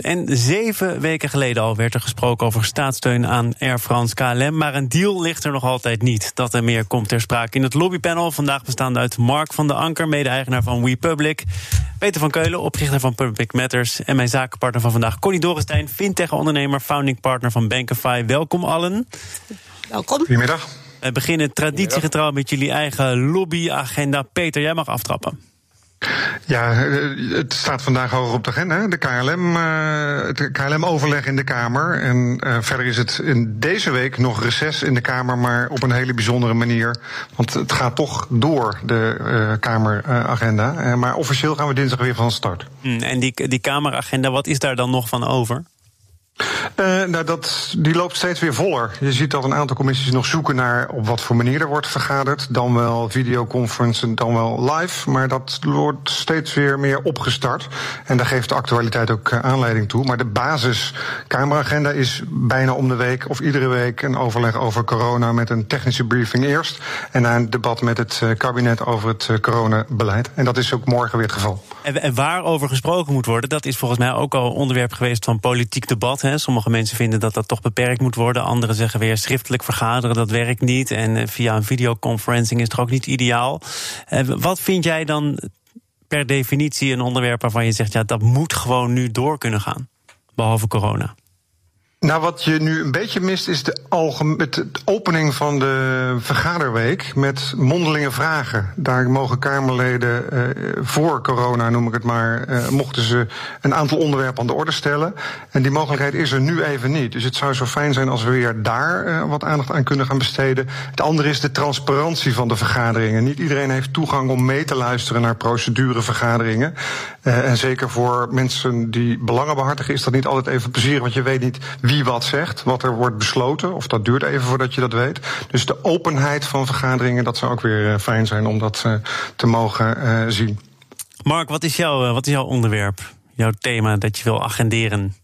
En zeven weken geleden al werd er gesproken over staatssteun aan Air France KLM. Maar een deal ligt er nog altijd niet. Dat en meer komt ter sprake in het lobbypanel. Vandaag bestaande uit Mark van de Anker, mede-eigenaar van WePublic. Peter van Keulen, oprichter van Public Matters. En mijn zakenpartner van vandaag, Connie Dorrestein, fintech-ondernemer, founding partner van Bankify. Welkom allen. Welkom. Goedemiddag. We beginnen traditiegetrouw met jullie eigen lobbyagenda. Peter, jij mag aftrappen. Ja, eh, het staat vandaag hoog op de agenda. De KLM, het KLM-overleg in de Kamer. En uh, verder is het in deze week nog reces in de Kamer, maar op een hele bijzondere manier. Want het gaat toch door, de Kameragenda. maar officieel gaan we dinsdag weer van start. Hmm, en die, die Kameragenda, wat is daar dan nog van over? Uh, nou, dat, die loopt steeds weer voller. Je ziet dat een aantal commissies nog zoeken naar op wat voor manier er wordt vergaderd. Dan wel videoconference, dan wel live. Maar dat wordt steeds weer meer opgestart. En daar geeft de actualiteit ook uh, aanleiding toe. Maar de basis Kameragenda is bijna om de week of iedere week een overleg over corona met een technische briefing eerst. En na een debat met het uh, kabinet over het coronabeleid. En dat is ook morgen weer het geval. En, en waarover gesproken moet worden, dat is volgens mij ook al onderwerp geweest van politiek debat. Hè? Sommige mensen vinden dat dat toch beperkt moet worden. Anderen zeggen weer schriftelijk vergaderen, dat werkt niet. En via een videoconferencing is het ook niet ideaal. Wat vind jij dan per definitie een onderwerp waarvan je zegt, ja, dat moet gewoon nu door kunnen gaan? Behalve corona. Nou, wat je nu een beetje mist is de, de opening van de vergaderweek met mondelinge vragen. Daar mogen Kamerleden uh, voor corona, noem ik het maar, uh, mochten ze een aantal onderwerpen aan de orde stellen. En die mogelijkheid is er nu even niet. Dus het zou zo fijn zijn als we weer daar uh, wat aandacht aan kunnen gaan besteden. Het andere is de transparantie van de vergaderingen. Niet iedereen heeft toegang om mee te luisteren naar procedurevergaderingen. En zeker voor mensen die belangen behartigen is dat niet altijd even plezierig, want je weet niet wie wat zegt, wat er wordt besloten. Of dat duurt even voordat je dat weet. Dus de openheid van vergaderingen, dat zou ook weer fijn zijn om dat te mogen zien. Mark, wat is, jouw, wat is jouw onderwerp, jouw thema dat je wil agenderen?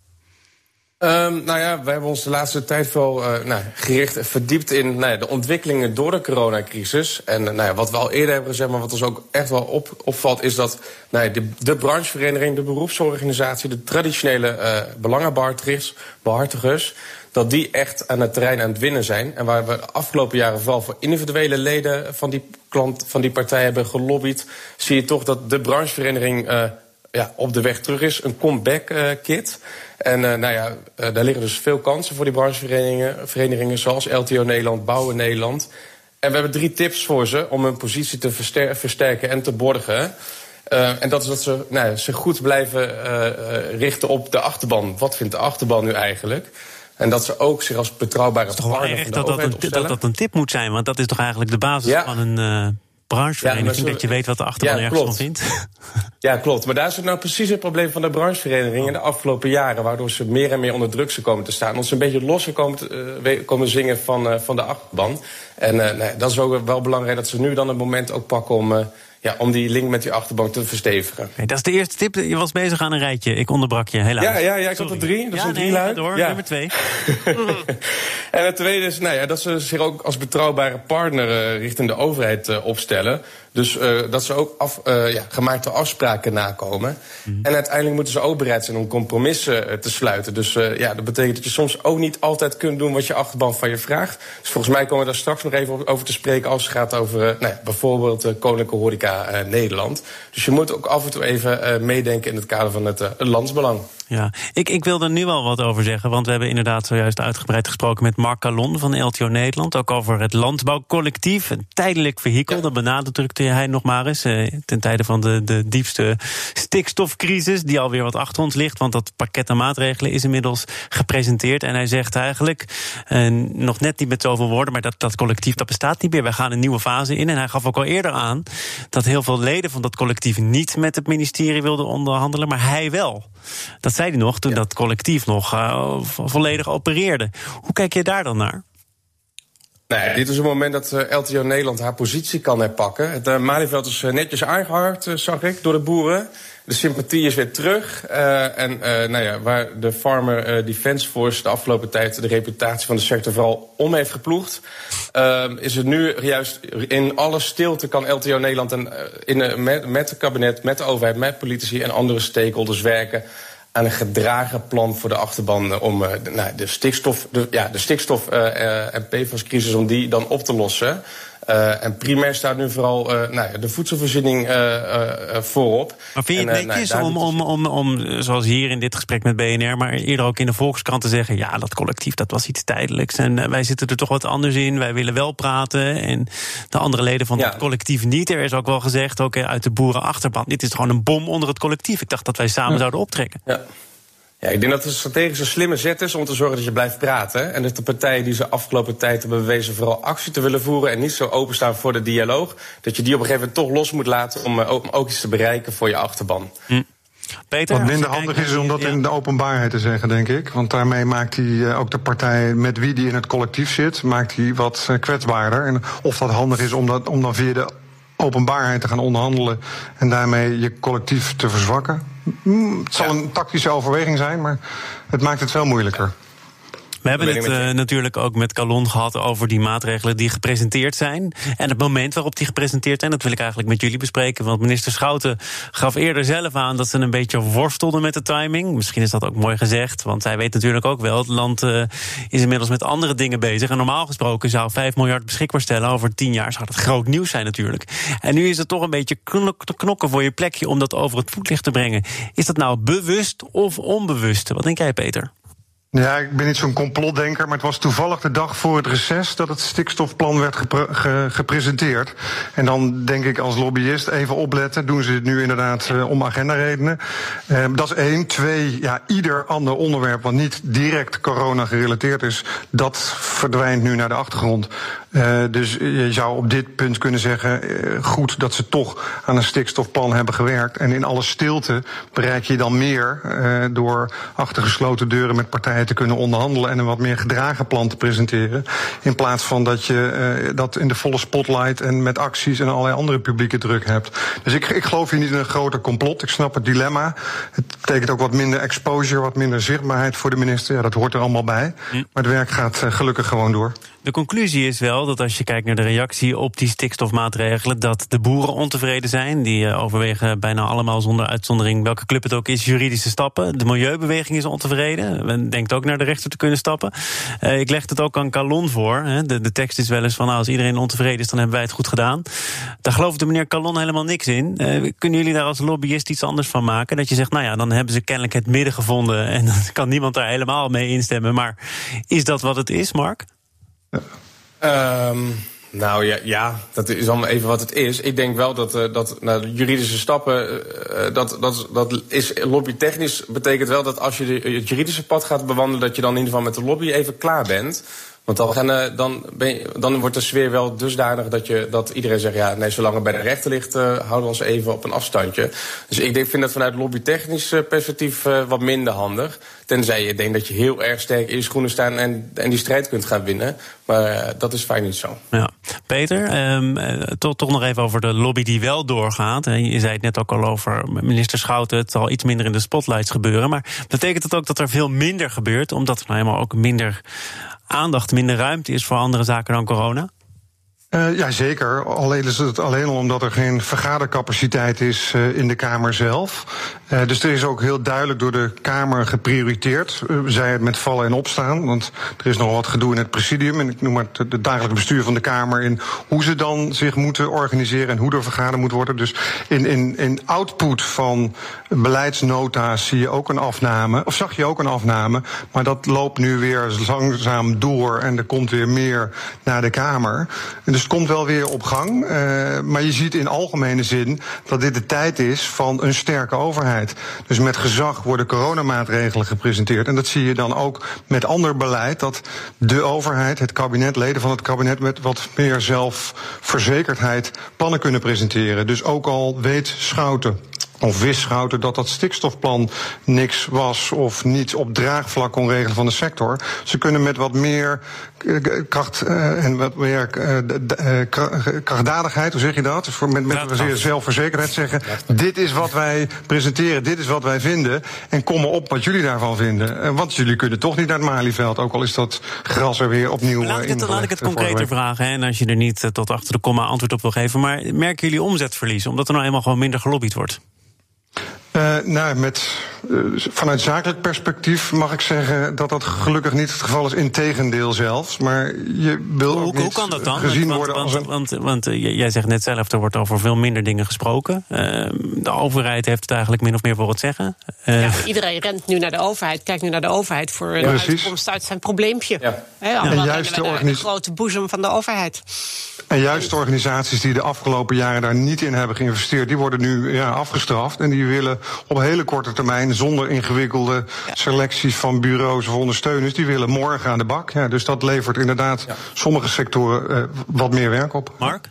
Um, nou ja, wij hebben ons de laatste tijd wel uh, nou, gericht verdiept in nou ja, de ontwikkelingen door de coronacrisis. En uh, nou ja, wat we al eerder hebben gezegd, maar wat ons ook echt wel op, opvalt, is dat nou ja, de, de branchevereniging, de beroepsorganisatie, de traditionele uh, belangenbehartigers, behartigers, dat die echt aan het terrein aan het winnen zijn. En waar we de afgelopen jaren vooral voor individuele leden van die, klant, van die partij hebben gelobbyd, zie je toch dat de branchevereniging ja, op de weg terug is. Een comeback kit. En uh, nou ja, uh, daar liggen dus veel kansen voor die brancheverenigingen verenigingen zoals LTO Nederland, Bouwen Nederland. En we hebben drie tips voor ze om hun positie te verster versterken en te borgen. Uh, en dat is dat ze nou, zich goed blijven richten op de achterban. Wat vindt de achterban nu eigenlijk? En dat ze ook zich als betrouwbare partner van de dat, dat, een, dat dat een tip moet zijn, want dat is toch eigenlijk de basis ja. van een branchevereniging, ja, dat je weet wat de achterban ja, ergens van vindt. Ja, klopt. Maar daar is het nou precies het probleem van de branchevereniging in de afgelopen jaren, waardoor ze meer en meer onder druk zijn komen te staan. Omdat ze een beetje losser komen, te, uh, komen zingen van, uh, van de achterban. En uh, nee, dat is ook wel belangrijk dat ze nu dan het moment ook pakken om ja, om die link met die achterbank te verstevigen. Nee, dat is de eerste tip. Je was bezig aan een rijtje. Ik onderbrak je helaas. Ja, ja, ja ik had er drie. Dat ja, drie nee, door. Ja. Nummer twee. en het tweede is nou ja, dat ze zich ook als betrouwbare partner uh, richting de overheid uh, opstellen. Dus uh, dat ze ook af, ja, gemaakte afspraken nakomen. Mm. En uiteindelijk moeten ze ook bereid zijn om compromissen te sluiten. Dus ja, dat betekent dat je soms ook niet altijd kunt doen wat je achterban van je vraagt. Dus volgens mij komen we daar straks nog even over te spreken als het gaat over nou ja, bijvoorbeeld Koninklijke Horeca Nederland. Dus je moet ook af en toe even meedenken in het kader van het landsbelang. Ja, ik, ik wil er nu wel wat over zeggen. Want we hebben inderdaad zojuist uitgebreid gesproken met Mark Calon van LTO Nederland. Ook over het landbouwcollectief. Een tijdelijk vehikel, ja. dat benadrukte hij nog maar eens. Eh, ten tijde van de, de diepste stikstofcrisis, die alweer wat achter ons ligt. Want dat pakket aan maatregelen is inmiddels gepresenteerd. En hij zegt eigenlijk, eh, nog net niet met zoveel woorden, maar dat, dat collectief dat bestaat niet meer. Wij gaan een nieuwe fase in. En hij gaf ook al eerder aan dat heel veel leden van dat collectief niet met het ministerie wilden onderhandelen, maar hij wel. Dat zei hij nog toen ja. dat collectief nog uh, volledig opereerde. Hoe kijk je daar dan naar? Nee, dit is een moment dat uh, LTO Nederland haar positie kan herpakken. Het uh, is uh, netjes aangehaakt, zag ik, door de boeren. De sympathie is weer terug. en nou ja, waar de Farmer Defence Force de afgelopen tijd de reputatie van de sector vooral om heeft geploegd, is het nu juist in alle stilte kan LTO Nederland en, in, met, met het kabinet, met de overheid, met politici en andere stakeholders werken aan een gedragen plan voor de achterban om de, nou, de stikstof, de, ja, de stikstof en PFAS-crisis om die dan op te lossen. Uh, en primair staat nu vooral uh, nou, de voedselvoorziening uh, voorop. Maar vind je het en, netjes nou, om, om, om, om, zoals hier in dit gesprek met BNR, maar eerder ook in de Volkskrant te zeggen: ja, dat collectief dat was iets tijdelijks. En wij zitten er toch wat anders in. Wij willen wel praten. En de andere leden van ja. het collectief niet. Er is ook wel gezegd, ook uit de boerenachterban: dit is gewoon een bom onder het collectief. Ik dacht dat wij samen ja. zouden optrekken. Ja. Ja, ik denk dat het een strategisch slimme zet is om te zorgen dat je blijft praten. En dat de partijen die ze afgelopen tijd hebben bewezen vooral actie te willen voeren en niet zo openstaan voor de dialoog, dat je die op een gegeven moment toch los moet laten om ook, ook iets te bereiken voor je achterban. Hm. Peter, Wat minder handig is om dat in de openbaarheid te zeggen, denk ik. Want daarmee maakt hij ook de partij met wie die in het collectief zit, maakt hij wat kwetsbaarder. En of dat handig is om, dat, om dan via de openbaarheid te gaan onderhandelen en daarmee je collectief te verzwakken. Het zal een tactische overweging zijn, maar het maakt het veel moeilijker. We hebben het uh, natuurlijk ook met Calon gehad over die maatregelen die gepresenteerd zijn. En het moment waarop die gepresenteerd zijn, dat wil ik eigenlijk met jullie bespreken. Want minister Schouten gaf eerder zelf aan dat ze een beetje worstelden met de timing. Misschien is dat ook mooi gezegd, want hij weet natuurlijk ook wel, het land uh, is inmiddels met andere dingen bezig. En normaal gesproken zou 5 miljard beschikbaar stellen over 10 jaar. Zou dat groot nieuws zijn natuurlijk. En nu is het toch een beetje knokken voor je plekje om dat over het voetlicht te brengen. Is dat nou bewust of onbewust? Wat denk jij, Peter? Ja, ik ben niet zo'n complotdenker, maar het was toevallig de dag voor het reces dat het stikstofplan werd gepre ge gepresenteerd. En dan denk ik als lobbyist even opletten. Doen ze het nu inderdaad uh, om agendaredenen? Uh, dat is één. Twee, ja, ieder ander onderwerp wat niet direct corona gerelateerd is, dat verdwijnt nu naar de achtergrond. Uh, dus je zou op dit punt kunnen zeggen, goed dat ze toch aan een stikstofplan hebben gewerkt. En in alle stilte bereik je dan meer door achter gesloten deuren met partijen te kunnen onderhandelen en een wat meer gedragen plan te presenteren. In plaats van dat je dat in de volle spotlight en met acties en allerlei andere publieke druk hebt. Dus ik, ik geloof hier niet in een groter complot. Ik snap het dilemma. Het betekent ook wat minder exposure, wat minder zichtbaarheid voor de minister. Ja, dat hoort er allemaal bij. Hm. Maar het werk gaat gelukkig gewoon door. De conclusie is wel dat als je kijkt naar de reactie op die stikstofmaatregelen, dat de boeren ontevreden zijn. Die uh, overwegen bijna allemaal zonder uitzondering, welke club het ook is, juridische stappen. De milieubeweging is ontevreden. Men denkt ook naar de rechter te kunnen stappen. Uh, ik leg het ook aan Calon voor. Hè. De, tekst is wel eens van nou, als iedereen ontevreden is, dan hebben wij het goed gedaan. Daar gelooft de meneer Calon helemaal niks in. Uh, kunnen jullie daar als lobbyist iets anders van maken? Dat je zegt, nou ja, dan hebben ze kennelijk het midden gevonden en dan kan niemand daar helemaal mee instemmen. Maar is dat wat het is, Mark? Um, nou ja, ja, dat is allemaal even wat het is. Ik denk wel dat, uh, dat nou, juridische stappen, uh, dat, dat, dat is lobbytechnisch betekent wel dat als je de, het juridische pad gaat bewandelen, dat je dan in ieder geval met de lobby even klaar bent. Want dan, dan, ben je, dan wordt de sfeer wel dusdanig dat, je, dat iedereen zegt... ja, nee, zolang het bij de rechter ligt, uh, houden we ons even op een afstandje. Dus ik denk, vind dat vanuit lobbytechnisch perspectief uh, wat minder handig. Tenzij je denkt dat je heel erg sterk in je schoenen staat... en, en die strijd kunt gaan winnen. Maar dat is fijn niet zo. Ja. Peter, um, toch, toch nog even over de lobby die wel doorgaat. Je zei het net ook al over minister Schouten... het zal iets minder in de spotlights gebeuren. Maar betekent het ook dat er veel minder gebeurt... omdat er nou helemaal ook minder aandacht, minder ruimte is voor andere zaken dan corona? Uh, ja, zeker. Alleen is het alleen al omdat er geen vergadercapaciteit is uh, in de Kamer zelf. Uh, dus er is ook heel duidelijk door de Kamer geprioriteerd. zij het met vallen en opstaan. Want er is nog wat gedoe in het presidium. En ik noem maar het, dagelijks bestuur van de Kamer. In hoe ze dan zich moeten organiseren en hoe er vergaderd moet worden. Dus in, in, in output van beleidsnota's zie je ook een afname. Of zag je ook een afname. Maar dat loopt nu weer langzaam door. En er komt weer meer naar de Kamer. Dus het komt wel weer op gang. Uh, maar je ziet in algemene zin dat dit de tijd is van een sterke overheid. Dus met gezag worden coronamaatregelen gepresenteerd. En dat zie je dan ook met ander beleid. Dat de overheid, het kabinet, leden van het kabinet met wat meer zelfverzekerdheid plannen kunnen presenteren. Dus ook al weet Schouten of Schouten dat dat stikstofplan niks was of niet op draagvlak kon regelen van de sector. Ze kunnen met wat meer kracht uh, en wat meer uh, krachtdadigheid, hoe zeg je dat? Met met zelfverzekerdheid zeggen: dit is wat wij presenteren, dit is wat wij vinden. En kom maar op wat jullie daarvan vinden. want jullie kunnen toch niet naar het Malieveld, ook al is dat gras er weer opnieuw. Laat ik het, laat ik het concreter vragen. Hè, en als je er niet tot achter de komma antwoord op wil geven. Maar merken jullie omzetverlies, omdat er nou eenmaal gewoon minder gelobbyd wordt? Uh, nou, met, uh, vanuit zakelijk perspectief mag ik zeggen dat dat gelukkig niet het geval is. Integendeel zelfs. Maar je wil hoe, ook niet hoe kan dat dan? gezien want, worden want, als een... Want, want, uh, jij zegt net zelf, er wordt over veel minder dingen gesproken. de overheid heeft het eigenlijk min of meer voor het zeggen. Ja, iedereen rent nu naar de overheid, kijkt nu naar de overheid voor een Precies. uitkomst uit zijn probleempje. Ja. He, En juist de organis- de grote boezem van de overheid. En juist de organisaties die de afgelopen jaren daar niet in hebben geïnvesteerd, die worden nu ja, afgestraft. En die willen op hele korte termijn, zonder ingewikkelde selecties van bureaus of ondersteuners, die willen morgen aan de bak. Ja, dus dat levert inderdaad sommige sectoren uh, wat meer werk op. Mark?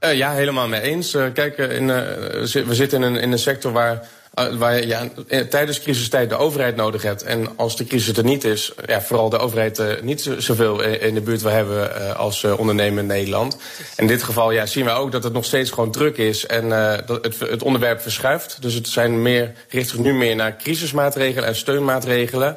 Uh, ja, helemaal mee eens. Uh, kijk, in, we zitten in een, in een sector waar waar je ja, tijdens crisistijd de overheid nodig hebt. En als de crisis er niet is, ja, vooral de overheid uh, niet zoveel in de buurt wil hebben uh, als ondernemer in Nederland. En in dit geval ja, zien we ook dat het nog steeds gewoon druk is en dat het, het onderwerp verschuift. Dus het zijn meer, richt zich nu meer naar crisismaatregelen en steunmaatregelen.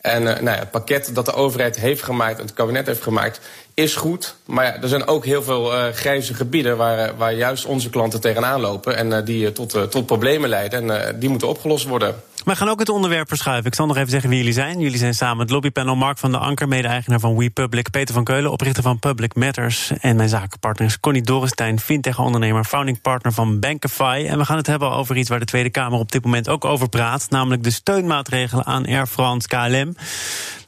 En nou ja, het pakket dat de overheid heeft gemaakt en het kabinet heeft gemaakt, is goed. Maar ja, er zijn ook heel veel uh, grijze gebieden waar, waar juist onze klanten tegenaan lopen. En uh, die tot, tot problemen leiden. En die moeten opgelost worden. We gaan ook het onderwerp verschuiven. Ik zal nog even zeggen wie jullie zijn. Jullie zijn samen het lobbypanel Mark van der Anker, mede-eigenaar van WePublic, Peter van Keulen, oprichter van Public Matters. En mijn zakenpartner is Connie Dorrestein, fintech-ondernemer, founding partner van Bankify. En we gaan het hebben over iets waar de Tweede Kamer op dit moment ook over praat, namelijk de steunmaatregelen aan Air France KLM.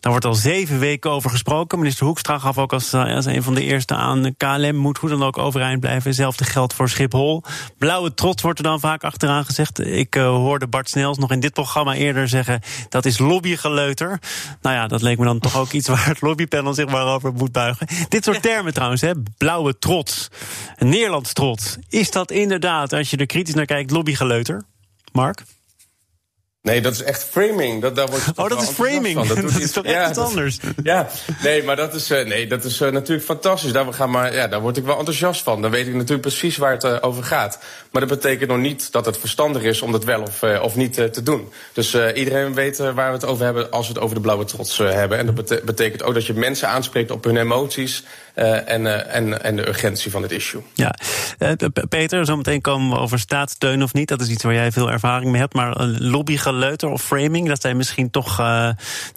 Daar wordt al zeven weken over gesproken. Minister Hoekstra gaf ook als, als een van de eerste aan... KLM moet hoe dan ook overeind blijven. Hetzelfde geldt voor Schiphol. Blauwe trots wordt er dan vaak achteraan gezegd. Ik uh, hoorde Bart Snels nog in dit programma eerder zeggen... dat is lobbygeleuter. Nou ja, dat leek me dan toch ook iets waar het lobbypanel zich maar over moet buigen. Dit soort termen trouwens, hè. Blauwe trots. Nederlands trots. Is dat inderdaad, als je er kritisch naar kijkt, lobbygeleuter? Mark? Nee, dat is echt framing. Dat, daar wordt oh, dat is framing. Van. Dat, Dat, dat iets, is toch ja, echt iets dat, anders? Ja, nee, maar dat is, uh, nee, dat is uh, natuurlijk fantastisch. Daar, we gaan maar, ja, daar word ik wel enthousiast van. Dan weet ik natuurlijk precies waar het uh, over gaat. Maar dat betekent nog niet dat het verstandig is om dat wel of, of niet te doen. Dus iedereen weet waar we het over hebben als we het over de blauwe trots hebben. En dat bete betekent ook dat je mensen aanspreekt op hun emoties. En, en, en de urgentie van het issue. Ja, Peter, zometeen komen we over staatssteun of niet. Dat is iets waar jij veel ervaring mee hebt. Maar lobbygeleuter of framing, dat zijn misschien toch uh,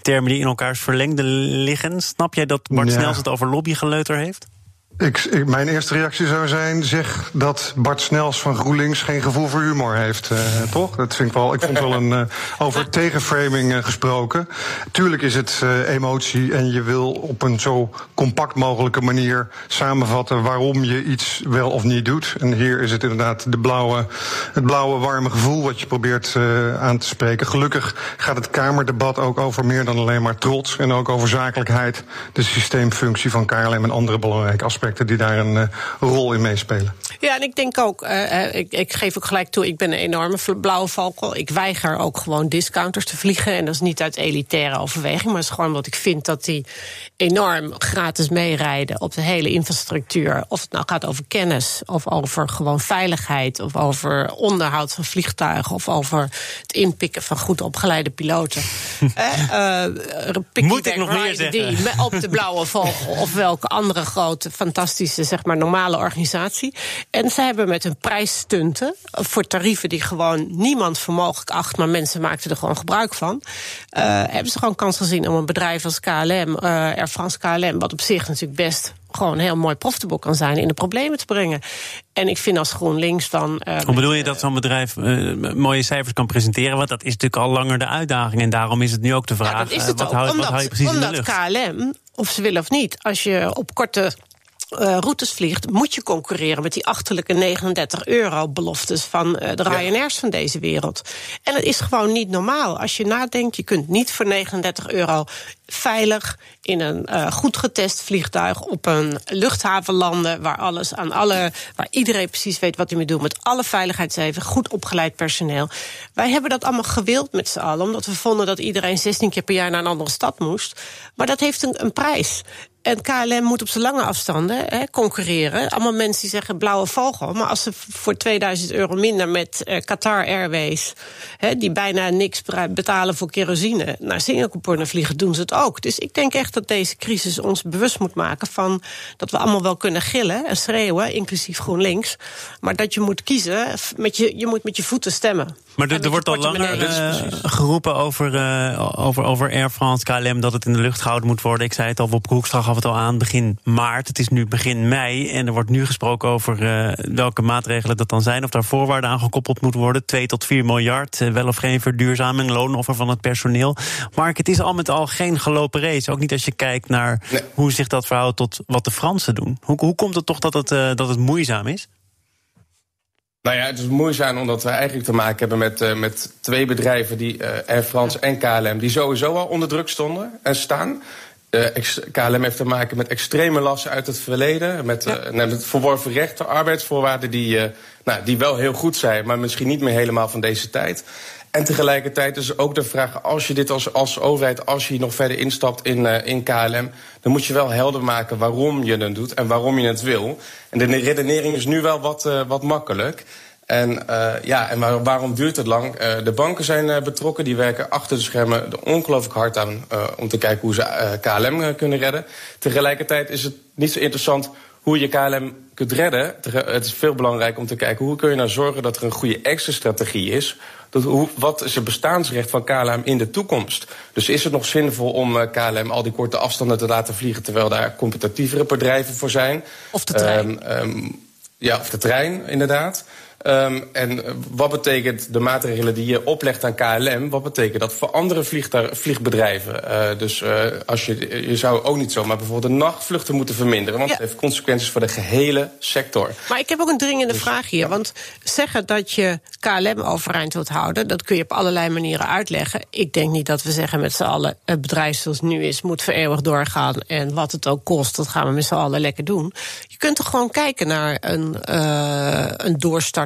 termen die in elkaars verlengde liggen. Snap jij dat Bart ja. Snels het over lobbygeleuter heeft? Ik, mijn eerste reactie zou zijn: zeg dat Bart Snels van GroenLinks geen gevoel voor humor heeft, uh, toch? Dat vind ik wel. Ik vond wel een uh, over tegenframing uh, gesproken. Tuurlijk is het emotie en je wil op een zo compact mogelijke manier samenvatten waarom je iets wel of niet doet. En hier is het inderdaad de blauwe, het blauwe warme gevoel wat je probeert aan te spreken. Gelukkig gaat het Kamerdebat ook over meer dan alleen maar trots en ook over zakelijkheid, de systeemfunctie van KLM en andere belangrijke aspecten die daar een uh, rol in meespelen. Ja, en ik denk ook, uh, ik, ik, geef ook gelijk toe, ik ben een enorme blauwe valkel. Ik weiger ook gewoon discounters te vliegen. En dat is niet uit elitaire overweging, maar het is gewoon omdat ik vind dat die enorm gratis meerijden op de hele infrastructuur. Of het nou gaat over kennis, of over gewoon veiligheid, of over onderhoud van vliegtuigen, of over het inpikken van goed opgeleide piloten. uh, Moet ik nog meer zeggen? Die op de blauwe vogel of welke andere grote fantastische, zeg maar, normale organisatie. En ze hebben met hun prijsstunten voor tarieven die gewoon niemand voor mogelijk acht, maar mensen maakten er gewoon gebruik van. Uh, hebben ze gewoon kans gezien om een bedrijf als KLM, uh, Air France KLM, wat op zich natuurlijk best gewoon heel mooi profitable kan zijn, in de problemen te brengen. En ik vind als GroenLinks dan. Uh, Hoe bedoel je dat zo'n bedrijf uh, mooie cijfers kan presenteren? Want dat is natuurlijk al langer de uitdaging. En daarom is het nu ook de vraag: ja, dat is het wat, hou, omdat, wat hou je precies omdat in de lucht? KLM, of ze willen of niet, als je op korte uh, routes vliegt, moet je concurreren met die achterlijke 39 euro beloftes van uh, de Ryanairs van deze wereld. En het is gewoon niet normaal. Als je nadenkt, je kunt niet voor 39 euro veilig in een uh, goed getest vliegtuig op een luchthaven landen waar alles aan alle, waar iedereen precies weet wat hij moet doen met alle veiligheidseven, goed opgeleid personeel. Wij hebben dat allemaal gewild met z'n allen, omdat we vonden dat iedereen 16 keer per jaar naar een andere stad moest. Maar dat heeft een, een prijs. En KLM moet op zijn lange afstanden hè, concurreren. Allemaal mensen die zeggen blauwe vogel. Maar als ze voor 2000 euro minder met uh, Qatar Airways... Hè, die bijna niks betalen voor kerosine... naar Singapore vliegen, doen ze het ook. Dus ik denk echt dat deze crisis ons bewust moet maken... van dat we allemaal wel kunnen gillen en schreeuwen, inclusief GroenLinks... maar dat je moet kiezen, met je, je moet met je voeten stemmen. Maar er, wordt al langer uh, geroepen over, uh, over, over Air France, KLM, dat het in de lucht gehouden moet worden. Ik zei het al, op Hoekstra gaf het al aan, begin maart. Het is nu begin mei en er wordt nu gesproken over uh, welke maatregelen dat dan zijn. Of daar voorwaarden aan gekoppeld moeten worden. 2 tot 4 miljard, wel of geen verduurzaming, loonoffer van het personeel. Mark, het is al met al geen gelopen race. Ook niet als je kijkt naar nee. hoe zich dat verhoudt tot wat de Fransen doen. Hoe, hoe komt het toch dat het, dat het moeizaam is? Nou ja, het is moeizaam omdat we eigenlijk te maken hebben met, uh, met twee bedrijven, die, uh, Air France en KLM, die sowieso al onder druk stonden en staan. Uh, KLM heeft te maken met extreme lasten uit het verleden. Met, ja. met verworven rechten, arbeidsvoorwaarden die, nou, die wel heel goed zijn, maar misschien niet meer helemaal van deze tijd. En tegelijkertijd is ook de vraag: als je dit als, als overheid, als je nog verder instapt in, uh, in KLM, dan moet je wel helder maken waarom je het doet en waarom je het wil. En de redenering is nu wel wat, uh, wat makkelijk. En, uh, ja, en waar, waarom duurt het lang? De banken zijn betrokken, die werken achter de schermen er ongelooflijk hard aan om te kijken hoe ze KLM kunnen redden. Tegelijkertijd is het niet zo interessant hoe je KLM kunt redden. Het is veel belangrijker om te kijken hoe kun je nou zorgen dat er een goede exit-strategie is dat hoe, wat is het bestaansrecht van KLM in de toekomst? Dus is het nog zinvol om eh, KLM al die korte afstanden te laten vliegen... terwijl daar competitievere bedrijven voor zijn? Of de trein. Um, um, ja, of de trein, inderdaad. Um, en wat betekent de maatregelen die je oplegt aan KLM? Wat betekent dat voor andere vliegbedrijven? Uh, dus uh, als je, je zou ook niet zomaar bijvoorbeeld de nachtvluchten moeten verminderen. Want ja. het heeft consequenties voor de gehele sector. Maar ik heb ook een dringende dus, vraag hier. Ja. Want zeggen dat je KLM overeind wilt houden, dat kun je op allerlei manieren uitleggen. Ik denk niet dat we zeggen met z'n allen: het bedrijf zoals het nu is, moet voor eeuwig doorgaan. En wat het ook kost, dat gaan we met z'n allen lekker doen. Je kunt toch gewoon kijken naar een, uh, een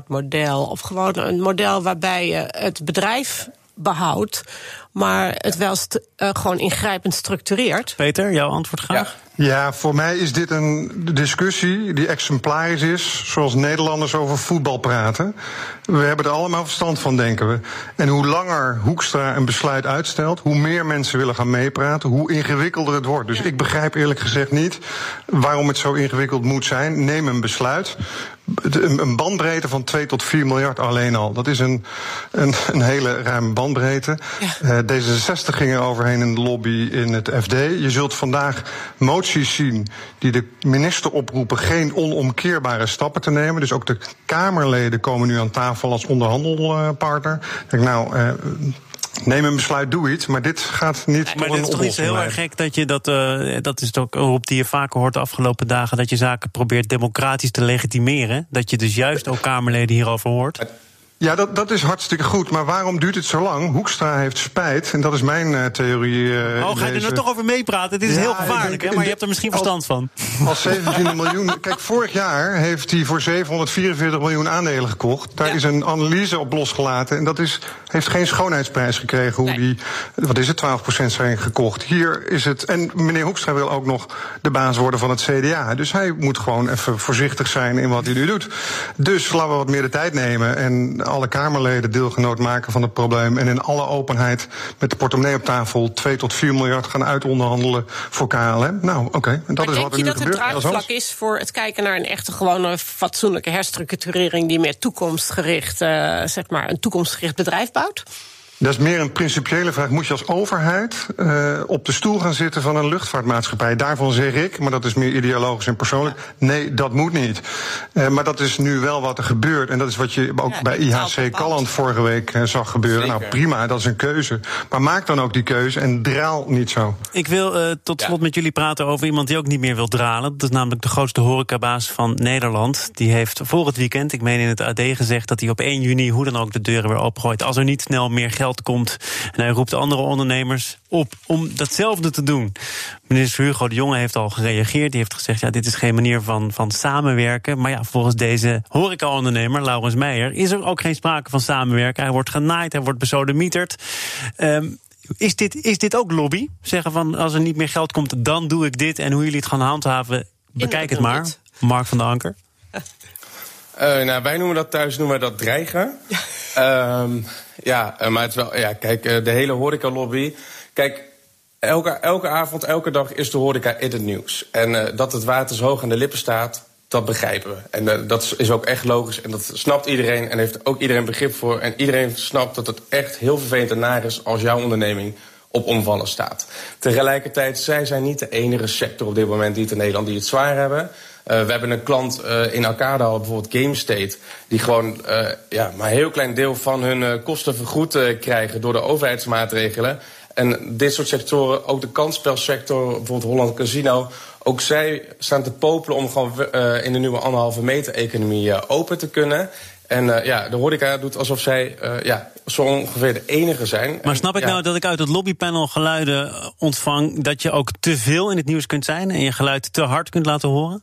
doorstartmodel. Of gewoon een model waarbij je het bedrijf behoudt, maar het wel st- uh, gewoon ingrijpend structureert. Peter, jouw antwoord graag. Ja. Ja, voor mij is dit een discussie die exemplarisch is, zoals Nederlanders over voetbal praten. We hebben er allemaal verstand van, denken we. En hoe langer Hoekstra een besluit uitstelt, hoe meer mensen willen gaan meepraten, hoe ingewikkelder het wordt. Dus ik begrijp eerlijk gezegd niet waarom het zo ingewikkeld moet zijn. Neem een besluit. Een bandbreedte van 2 tot 4 miljard alleen al. Dat is een, een, een hele ruime bandbreedte. Ja. Uh, D66 ging er overheen in de lobby in het FD. Je zult vandaag moties zien die de minister oproepen geen onomkeerbare stappen te nemen. Dus ook de Kamerleden komen nu aan tafel als onderhandelpartner. Ik denk nou. Uh, Neem een besluit, doe iets. Maar dit gaat niet maar tot een oplossing. Maar het is toch niet heel erg gek dat je dat... Uh, dat is ook op die je vaker hoort de afgelopen dagen... dat je zaken probeert democratisch te legitimeren. Dat je dus juist ook Kamerleden hierover hoort. Ja, dat, dat is hartstikke goed. Maar waarom duurt het zo lang? Hoekstra heeft spijt. En dat is mijn uh, theorie. Uh, oh, ga je er nou toch over meepraten? Dit is ja, heel gevaarlijk, hè? Maar je hebt er misschien verstand van. Als 17 miljoen. Kijk, vorig jaar heeft hij voor 744 miljoen aandelen gekocht. Daar ja. is een analyse op losgelaten. En dat is, heeft geen schoonheidsprijs gekregen. Hoe nee. die, wat is het, 12% zijn gekocht. Hier is het. En meneer Hoekstra wil ook nog de baas worden van het CDA. Dus hij moet gewoon even voorzichtig zijn in wat hij nu doet. Dus laten we wat meer de tijd nemen. En alle Kamerleden deelgenoot maken van het probleem. En in alle openheid met de portemonnee op tafel 2 tot 4 miljard gaan uitonderhandelen voor KLM. Nou, oké. Okay. En dat maar is wat er nu gebeurt. Denk je dat het draagvlak is voor het kijken naar een echte, gewone, fatsoenlijke herstructurering die meer toekomstgericht, uh, zeg maar, een toekomstgericht bedrijf bouwt? Dat is meer een principiële vraag. Moet je als overheid uh, op de stoel gaan zitten van een luchtvaartmaatschappij? Daarvan zeg ik, maar dat is meer ideologisch en persoonlijk. Nee, dat moet niet. Uh, maar dat is nu wel wat er gebeurt. En dat is wat je ook ja, bij IHC Kalland vorige week uh, zag gebeuren. Zeker. Nou prima, dat is een keuze. Maar maak dan ook die keuze en draal niet zo. Ik wil tot slot ja. met jullie praten over iemand die ook niet meer wil dralen. Dat is namelijk de grootste horecabaas van Nederland. Die heeft voor het weekend, ik meen in het AD, gezegd dat hij op 1 juni hoe dan ook de deuren weer opgooit. Als er niet snel meer geld komt. En hij roept andere ondernemers op om datzelfde te doen. Minister Hugo de Jonge heeft al gereageerd. Die heeft gezegd, ja, dit is geen manier van, van samenwerken. Maar ja, volgens deze horeca-ondernemer, Laurens Meijer... is er ook geen sprake van samenwerken. Hij wordt genaaid, hij wordt besodemieterd. Um, is dit, is dit ook lobby? Zeggen van, als er niet meer geld komt, dan doe ik dit. En hoe jullie het gaan handhaven, bekijk het maar. Mark van der Anker. Uh, nou, wij noemen dat thuis noemen we dat dreigen. Ja. Um, ja, maar het is wel, ja, kijk, de hele horeca-lobby. Kijk, elke, elke avond, elke dag is de horeca in het nieuws. En uh, dat het water hoog aan de lippen staat, dat begrijpen we. En dat is ook echt logisch. En dat snapt iedereen en heeft ook iedereen begrip voor. En iedereen snapt dat het echt heel vervelend en naar is als jouw onderneming op omvallen staat. Tegelijkertijd, zij zijn niet de enige sector op dit moment die het in Nederland die het zwaar hebben. Uh, we hebben een klant uh, in Arcade bijvoorbeeld GameState, die gewoon uh, ja, maar een heel klein deel van hun kosten vergoed krijgen door de overheidsmaatregelen. En dit soort sectoren, ook de kansspelsector, bijvoorbeeld Holland Casino, ook zij staan te popelen om gewoon in de nieuwe anderhalve meter economie open te kunnen. En uh, ja, de horeca doet alsof zij uh, ja, zo ongeveer de enige zijn. Maar snap ik nou dat ik uit het lobbypanel geluiden ontvang... dat je ook te veel in het nieuws kunt zijn... en je geluid te hard kunt laten horen?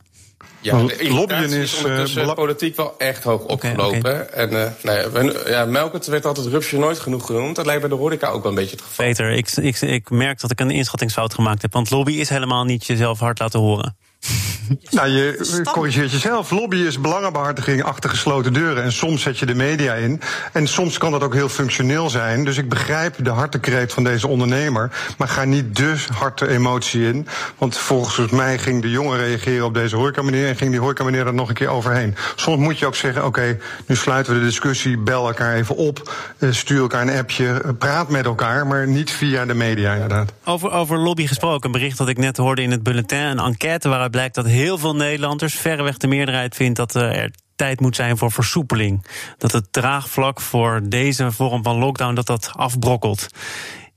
Ja, de lobbyen is uh, politiek wel echt hoog opgelopen. Okay, okay. En uh, nou ja, Melkert werd altijd rupsje nooit genoeg genoemd. Dat lijkt bij de horeca ook wel een beetje het geval. Peter, ik, ik, ik merk dat ik een inschattingsfout gemaakt heb. Want lobby is helemaal niet jezelf hard laten horen. Nou, je corrigeert jezelf. Lobby is belangenbehartiging achter gesloten deuren. En soms zet je de media in. En soms kan dat ook heel functioneel zijn. Dus ik begrijp de hartekreet van deze ondernemer. Maar ga niet dus harte emotie in. Want volgens mij ging de jongen reageren op deze horeca-meneer. En ging die horeca-meneer er nog een keer overheen. Soms moet je ook zeggen: oké, nu sluiten we de discussie. Bel elkaar even op. Eh, stuur elkaar een appje. Eh, praat met elkaar. Maar niet via de media, inderdaad. Over, over lobby gesproken. Een bericht dat ik net hoorde in het bulletin. Een enquête waaruit blijkt dat heel veel Nederlanders, verreweg de meerderheid, vindt dat eh, er tijd moet zijn voor versoepeling. Dat het draagvlak voor deze vorm van lockdown dat dat afbrokkelt.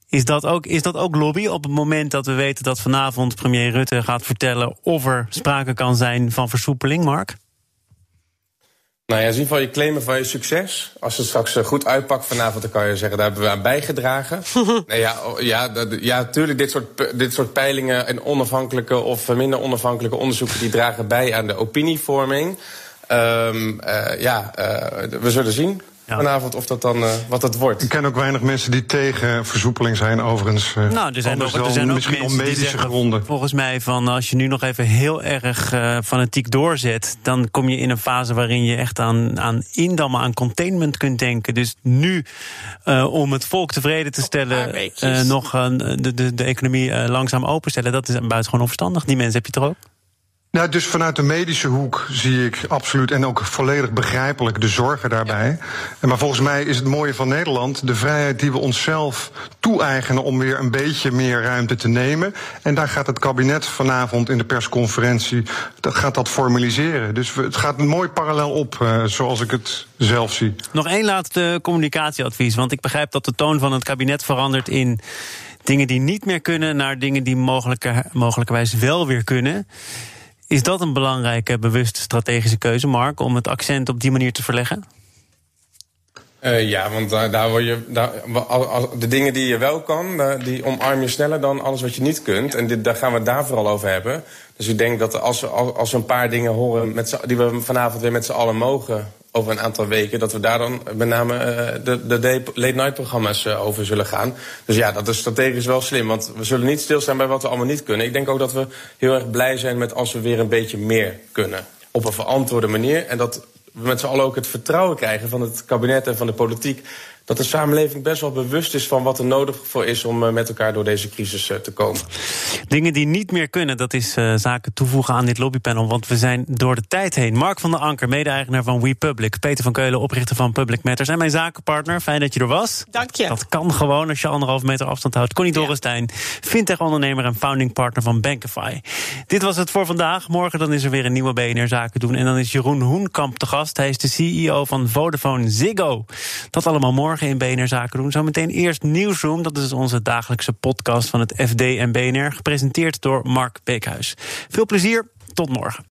Is dat, ook, is dat ook lobby op het moment dat we weten dat vanavond premier Rutte gaat vertellen of er sprake kan zijn van versoepeling, Mark? Nou ja, zien van je claimen van je succes. Als het straks eh, goed uitpakt vanavond, dan kan je zeggen, daar hebben we aan bijgedragen. nee, ja, ja, ja, tuurlijk, dit soort, dit soort peilingen en onafhankelijke of minder onafhankelijke onderzoeken, die dragen bij aan de opinievorming. Um, uh, ja, uh, we zullen zien vanavond of dat dan uh, wat het wordt. Ik ken ook weinig mensen die tegen versoepeling zijn, overigens. Uh, nou, er zijn, ook, er zijn ook misschien om medische zeggen, gronden. Volgens mij van als je nu nog even heel erg uh, fanatiek doorzet, dan kom je in een fase waarin je echt aan, aan indammen, aan containment kunt denken. Dus nu om het volk tevreden te stellen, nog de, de, de economie langzaam openstellen, dat is buitengewoon onverstandig. Die mensen heb je toch ook? Nou, dus vanuit de medische hoek zie ik absoluut en ook volledig begrijpelijk de zorgen daarbij. Ja. Maar volgens mij is het mooie van Nederland de vrijheid die we onszelf toe-eigenen om weer een beetje meer ruimte te nemen. En daar gaat het kabinet vanavond in de persconferentie dat gaat dat formaliseren. Dus het gaat een mooi parallel op, uh, zoals ik het zelf zie. Nog één laatste communicatieadvies, want ik begrijp dat de toon van het kabinet verandert in dingen die niet meer kunnen naar dingen die mogelijker, mogelijkerwijs wel weer kunnen. Is dat een belangrijke, bewuste strategische keuze, Mark, om het accent op die manier te verleggen? Uh, ja, want daar, word je. Daar, de dingen die je wel kan, die omarm je sneller dan alles wat je niet kunt. En dit, daar gaan we het daar vooral over hebben. Dus ik denk dat als, als, als we een paar dingen horen met die we vanavond weer met z'n allen mogen over een aantal weken, dat we daar dan met name uh, de, de late night programma's uh, over zullen gaan. Dus ja, dat is strategisch wel slim, want we zullen niet stilstaan bij wat we allemaal niet kunnen. Ik denk ook dat we heel erg blij zijn met als we weer een beetje meer kunnen. Op een verantwoorde manier. En dat we met z'n allen ook het vertrouwen krijgen van het kabinet en van de politiek dat de samenleving best wel bewust is van wat er nodig voor is om eh, met elkaar door deze crisis eh, te komen. Dingen die niet meer kunnen, dat is uh, zaken toevoegen aan dit lobbypanel. Want we zijn door de tijd heen. Mark van der Anker, mede-eigenaar van WePublic. Peter van Keulen, oprichter van Public Matters. En mijn zakenpartner, fijn dat je er was. Dank je. Dat kan gewoon als je anderhalf meter afstand houdt. Connie Dorrestein, fintech-ondernemer en founding partner van Bankify. Dit was het voor vandaag. Morgen dan is er weer een nieuwe BNR Zaken doen. En dan is Jeroen Hoenkamp te gast. Hij is de CEO van Vodafone Ziggo. Dat allemaal morgen in BNR Zaken doen. Zometeen eerst Nieuwsroom, dat is onze dagelijkse podcast van het FD en BNR, gepresenteerd door Mark Beekhuis. Veel plezier, tot morgen.